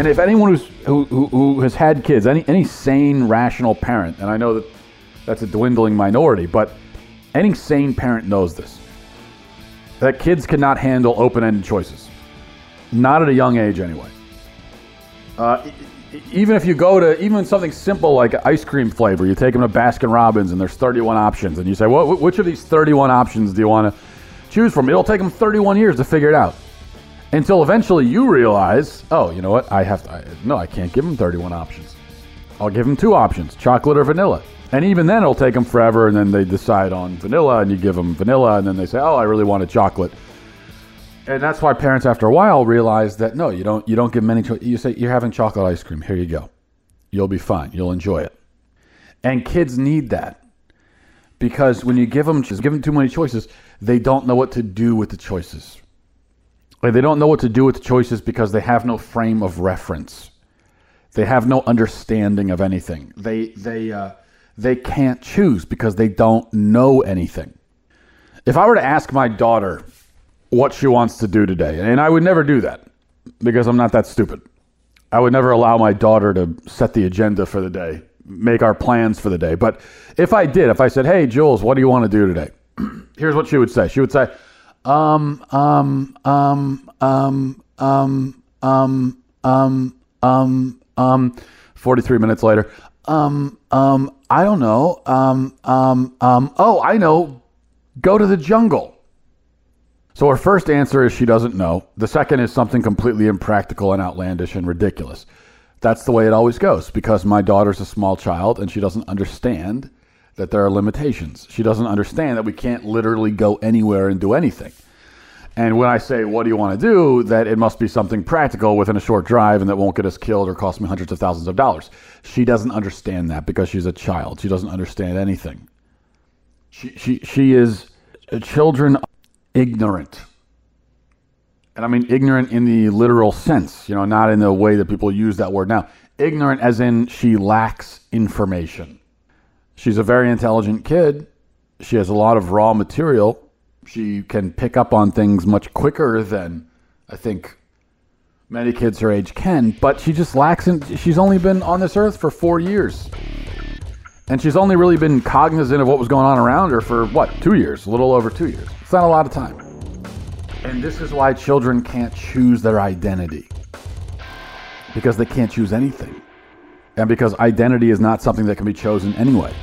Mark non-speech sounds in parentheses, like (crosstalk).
And if anyone who's, who, who, who has had kids, any, any sane, rational parent, and I know that that's a dwindling minority, but any sane parent knows this that kids cannot handle open ended choices. Not at a young age, anyway. Uh, even if you go to even something simple like ice cream flavor, you take them to Baskin Robbins and there's 31 options, and you say, well, which of these 31 options do you want to choose from? It'll take them 31 years to figure it out until eventually you realize, oh, you know what? I have to. I, no, I can't give them 31 options. I'll give them two options: chocolate or vanilla. And even then, it'll take them forever, and then they decide on vanilla, and you give them vanilla, and then they say, oh, I really wanted chocolate. And that's why parents, after a while, realize that no, you don't. You don't give them any. You say you're having chocolate ice cream. Here you go. You'll be fine. You'll enjoy it. And kids need that because when you give them give them too many choices, they don't know what to do with the choices. Like they don't know what to do with the choices because they have no frame of reference. They have no understanding of anything. They they uh, they can't choose because they don't know anything. If I were to ask my daughter what she wants to do today, and I would never do that because I'm not that stupid. I would never allow my daughter to set the agenda for the day, make our plans for the day. But if I did, if I said, "Hey, Jules, what do you want to do today?" (clears throat) Here's what she would say. She would say, um, um, um, um, um, um, um, um, um, 43 minutes later, um, um, I don't know, um, um, um, oh, I know, go to the jungle. So her first answer is she doesn't know. The second is something completely impractical and outlandish and ridiculous. That's the way it always goes because my daughter's a small child and she doesn't understand that there are limitations. She doesn't understand that we can't literally go anywhere and do anything. And when I say, what do you want to do, that it must be something practical within a short drive and that won't get us killed or cost me hundreds of thousands of dollars. She doesn't understand that because she's a child. She doesn't understand anything. She, she, she is uh, children ignorant. And I mean ignorant in the literal sense, you know, not in the way that people use that word now. Ignorant as in she lacks information. She's a very intelligent kid. She has a lot of raw material. She can pick up on things much quicker than I think many kids her age can, but she just lacks in she's only been on this earth for 4 years. And she's only really been cognizant of what was going on around her for what, 2 years, a little over 2 years. It's not a lot of time. And this is why children can't choose their identity. Because they can't choose anything. And because identity is not something that can be chosen anyway.